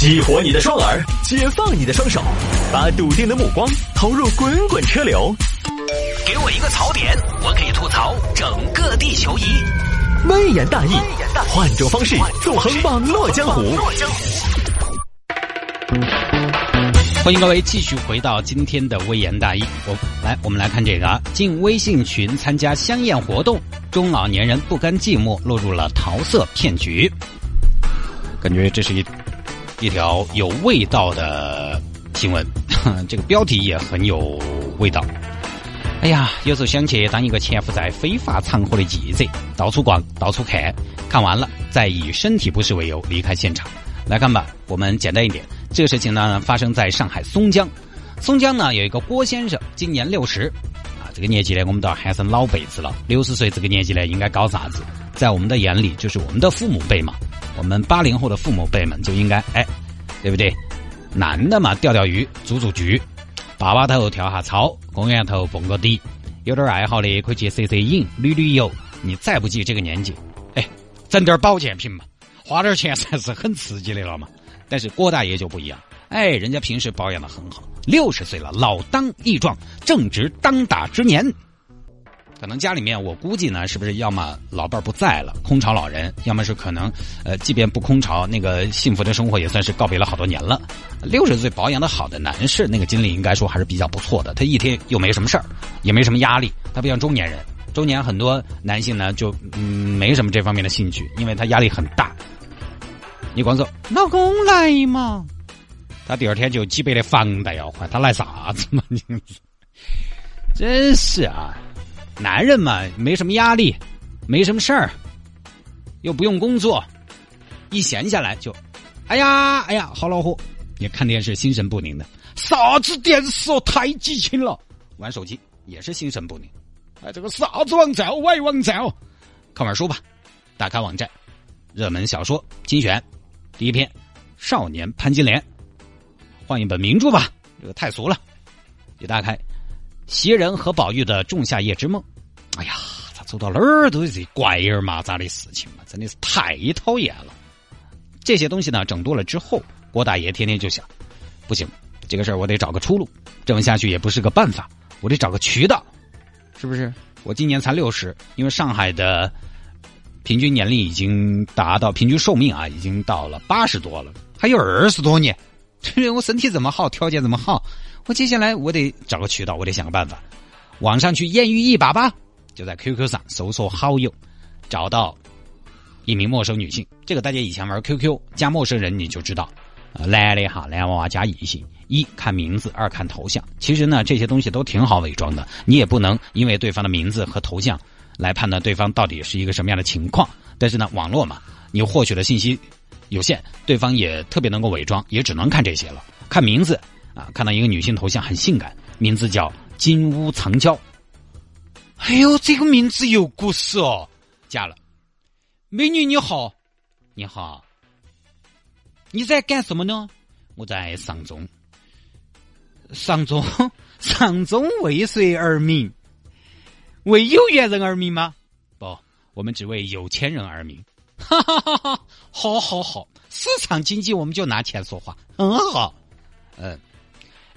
激活你的双耳，解放你的双手，把笃定的目光投入滚滚车流。给我一个槽点，我可以吐槽整个地球仪。微言大义，换种方式纵横网络江湖。欢迎各位继续回到今天的微言大义。我来，我们来看这个啊，进微信群参加香艳活动，中老年人不甘寂寞，落入了桃色骗局。感觉这是一一条有味道的新闻，这个标题也很有味道。哎呀，有时候想去当一个潜伏在非法场合的记者，到处逛，到处看，看完了再以身体不适为由离开现场。来看吧，我们简单一点。这个事情呢，发生在上海松江。松江呢有一个郭先生，今年六十，啊，这个年纪呢，我们都要喊声老辈子了。六十岁这个年纪呢，应该搞啥子？在我们的眼里，就是我们的父母辈嘛。我们八零后的父母辈们就应该，哎，对不对？男的嘛，钓钓鱼，组组局，坝坝头跳下操，公园头蹦个迪，有点爱好的可以去摄摄影、旅旅游。你再不济这个年纪，哎，整点保健品嘛，花点钱算 是很刺激的了嘛。但是郭大爷就不一样，哎，人家平时保养的很好，六十岁了，老当益壮，正值当打之年。可能家里面，我估计呢，是不是要么老伴儿不在了，空巢老人；要么是可能，呃，即便不空巢，那个幸福的生活也算是告别了好多年了。六十岁保养的好的男士，那个精力应该说还是比较不错的。他一天又没什么事儿，也没什么压力。他不像中年人，中年很多男性呢就嗯没什么这方面的兴趣，因为他压力很大。你光说老公来嘛，他第二天就几百的房贷要还，他来啥子嘛？你真是啊！男人嘛，没什么压力，没什么事儿，又不用工作，一闲下来就，哎呀哎呀，好恼火！你看电视心神不宁的，啥子电视哦，太激情了，玩手机也是心神不宁。哎，这个啥子网站，歪网站哦，看本书吧，打开网站，热门小说精选，第一篇《少年潘金莲》，换一本名著吧，这个太俗了，一打开。袭人和宝玉的仲夏夜之梦，哎呀，他走到哪儿都是这怪儿麻杂的事情嘛，真的是太讨厌了。这些东西呢，整多了之后，郭大爷天天就想，不行，这个事儿我得找个出路，这么下去也不是个办法，我得找个渠道，是不是？我今年才六十，因为上海的平均年龄已经达到平均寿命啊，已经到了八十多了，还有二十多年，这 我身体这么好，条件这么好。我接下来我得找个渠道，我得想个办法。网上去艳遇一把吧，就在 QQ 上搜索好友，找到一名陌生女性。这个大家以前玩 QQ 加陌生人，你就知道，男的哈，男娃娃加异性，一看名字，二看头像。其实呢，这些东西都挺好伪装的，你也不能因为对方的名字和头像来判断对方到底是一个什么样的情况。但是呢，网络嘛，你获取的信息有限，对方也特别能够伪装，也只能看这些了，看名字。啊，看到一个女性头像很性感，名字叫金屋藏娇。哎呦，这个名字有故事哦！嫁了，美女你好，你好，你在干什么呢？我在上中，上中，上中为谁而鸣？为有缘人而鸣吗？不，我们只为有钱人而鸣。哈哈哈哈！好好好，市场经济我们就拿钱说话，很好。嗯。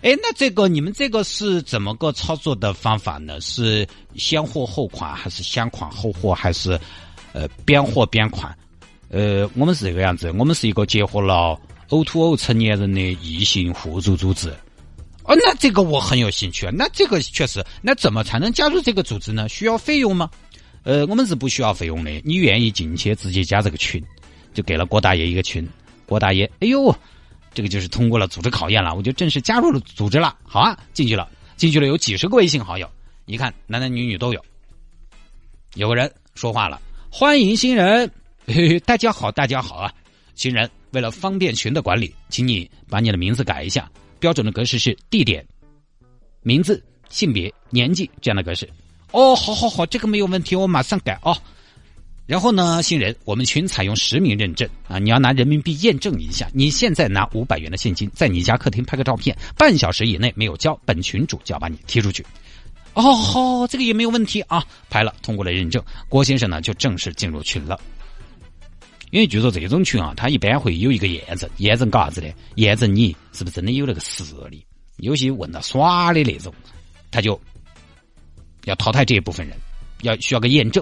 哎，那这个你们这个是怎么个操作的方法呢？是先货后款，还是先款后货，还是呃边货边款？呃，我们是这个样子，我们是一个结合了 O to O 成年人的异性互助组织。哦，那这个我很有兴趣啊。那这个确实，那怎么才能加入这个组织呢？需要费用吗？呃，我们是不需要费用的。你愿意进去直接加这个群，就给了郭大爷一个群。郭大爷，哎呦。这个就是通过了组织考验了，我就正式加入了组织了。好啊，进去了，进去了，有几十个微信好友，一看男男女女都有。有个人说话了：“欢迎新人，嘿嘿，大家好，大家好啊！新人，为了方便群的管理，请你把你的名字改一下，标准的格式是地点、名字、性别、年纪这样的格式。哦，好好好，这个没有问题，我马上改哦。”然后呢，新人，我们群采用实名认证啊，你要拿人民币验证一下。你现在拿五百元的现金，在你家客厅拍个照片，半小时以内没有交，本群主就要把你踢出去。哦，好，这个也没有问题啊，拍了，通过了认证，郭先生呢就正式进入群了。因为据说这种群啊，他一般会有一个验证，验证干啥子的？验证你是不是真的有那个实力。有些问到耍的那种，他就要淘汰这一部分人，要需要个验证。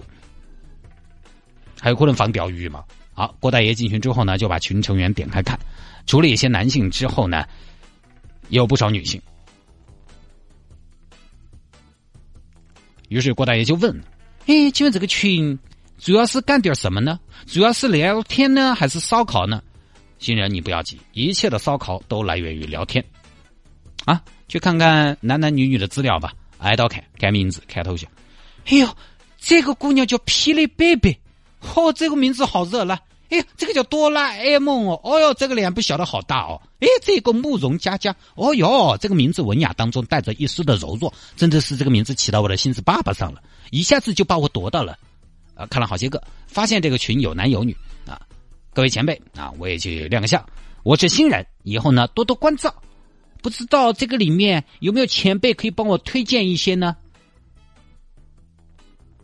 还有可能放钓鱼嘛？好，郭大爷进群之后呢，就把群成员点开看，除了一些男性之后呢，也有不少女性。于是郭大爷就问：“哎，请问这个群？”主要是干点什么呢？主要是聊天呢，还是烧烤呢？新人，你不要急，一切的烧烤都来源于聊天。啊，去看看男男女女的资料吧，挨到看看名字，看头像。哎呦，这个姑娘叫霹雳贝贝，哦，这个名字好热闹。哎，这个叫哆啦 A 梦哦，哦哟，这个脸不晓得好大哦。哎，这个慕容佳佳，哦哟，这个名字文雅当中带着一丝的柔弱，真的是这个名字起到我的心思爸爸上了，一下子就把我夺到了。啊，看了好些个，发现这个群有男有女啊，各位前辈啊，我也去亮个相。我是新人，以后呢多多关照。不知道这个里面有没有前辈可以帮我推荐一些呢？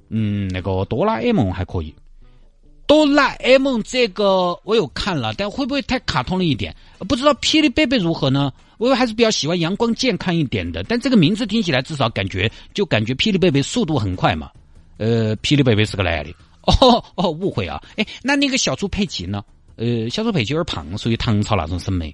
嗯，那个哆啦 A 梦还可以。哆啦 A 梦这个我有看了，但会不会太卡通了一点？不知道霹雳贝贝如何呢？我还是比较喜欢阳光健康一点的。但这个名字听起来至少感觉就感觉霹雳贝贝速度很快嘛。呃，霹雳贝贝是个男的。哦哦，误会啊！哎，那那个小猪佩奇呢？呃，小猪佩奇有点胖，属于唐朝那种审美。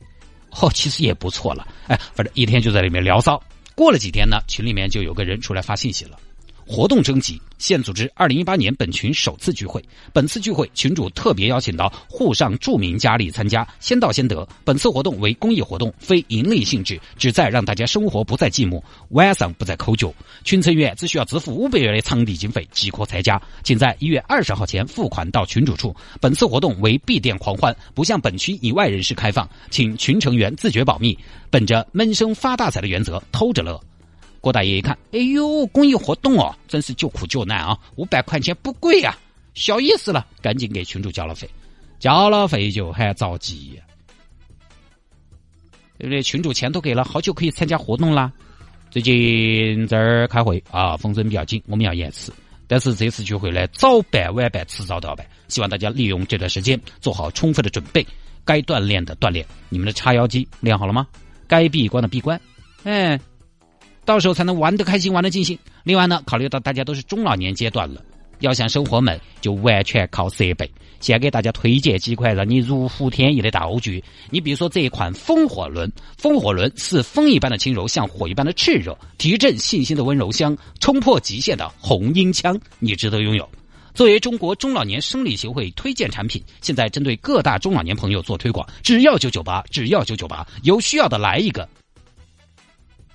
哦，其实也不错了。哎，反正一天就在里面聊骚。过了几天呢，群里面就有个人出来发信息了。活动征集，现组织二零一八年本群首次聚会。本次聚会，群主特别邀请到沪上著名佳丽参加，先到先得。本次活动为公益活动，非盈利性质，旨在让大家生活不再寂寞，晚上不再抠脚。群成员只需要支付五百元的场地经费即可参加，请在一月二十号前付款到群主处。本次活动为闭店狂欢，不向本区以外人士开放，请群成员自觉保密，本着闷声发大财的原则，偷着乐。郭大爷一看，哎呦，公益活动哦，真是救苦救难啊！五百块钱不贵呀，小意思了，赶紧给群主交了费，交了费就还着急，对不对？群主钱都给了，好久可以参加活动啦。最近这儿开会啊，风声比较紧，我们要延迟。但是这次聚会呢，早办晚办，迟早都要办。希望大家利用这段时间做好充分的准备，该锻炼的锻炼。你们的叉腰肌练好了吗？该闭关的闭关，哎。到时候才能玩得开心，玩得尽兴。另外呢，考虑到大家都是中老年阶段了，要想生活美，就完全靠设备。先给大家推荐几款让你如虎添翼的道具。你比如说这一款风火轮，风火轮是风一般的轻柔，像火一般的炽热，提振信心的温柔乡，冲破极限的红缨枪，你值得拥有。作为中国中老年生理协会推荐产品，现在针对各大中老年朋友做推广，只要九九八，只要九九八，有需要的来一个。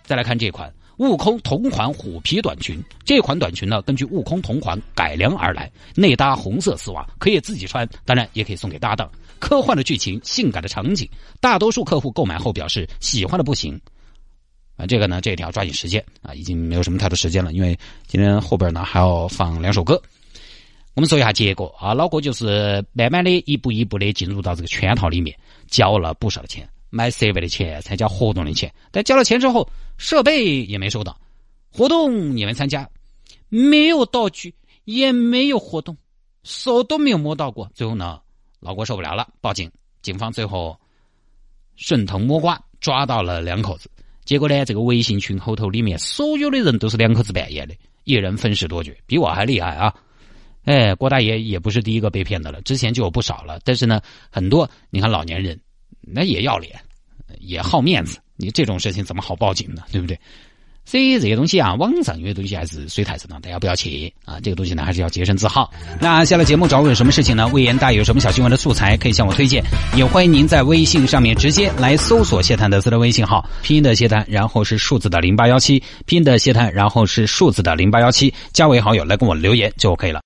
再来看这款。悟空同款虎皮短裙，这款短裙呢，根据悟空同款改良而来，内搭红色丝袜，可以自己穿，当然也可以送给搭档。科幻的剧情，性感的场景，大多数客户购买后表示喜欢的不行。啊，这个呢，这条抓紧时间啊，已经没有什么太多时间了，因为今天后边呢还要放两首歌。我们说一下结果啊，老郭就是慢慢的一步一步的进入到这个圈套里面，交了不少的钱。买设备的钱，参加活动的钱，但交了钱之后，设备也没收到，活动也没参加，没有道具，也没有活动，手都没有摸到过。最后呢，老郭受不了了，报警。警方最后顺藤摸瓜抓到了两口子。结果呢，这个微信群后头里面所有的人都是两口子扮演的，一人分饰多角，比我还厉害啊！哎，郭大爷也不是第一个被骗的了，之前就有不少了。但是呢，很多你看老年人。那也要脸，也好面子，你这种事情怎么好报警呢？对不对？所以这些东西啊，网上有些东西还是水太深了，大家不要去啊。这个东西呢，还是要洁身自好。那下了节目找我有什么事情呢？魏延大有什么小新闻的素材可以向我推荐，也欢迎您在微信上面直接来搜索谢探的私人微信号，拼音的谢探，然后是数字的零八幺七，拼音的谢探，然后是数字的零八幺七，加为好友来跟我留言就可以了。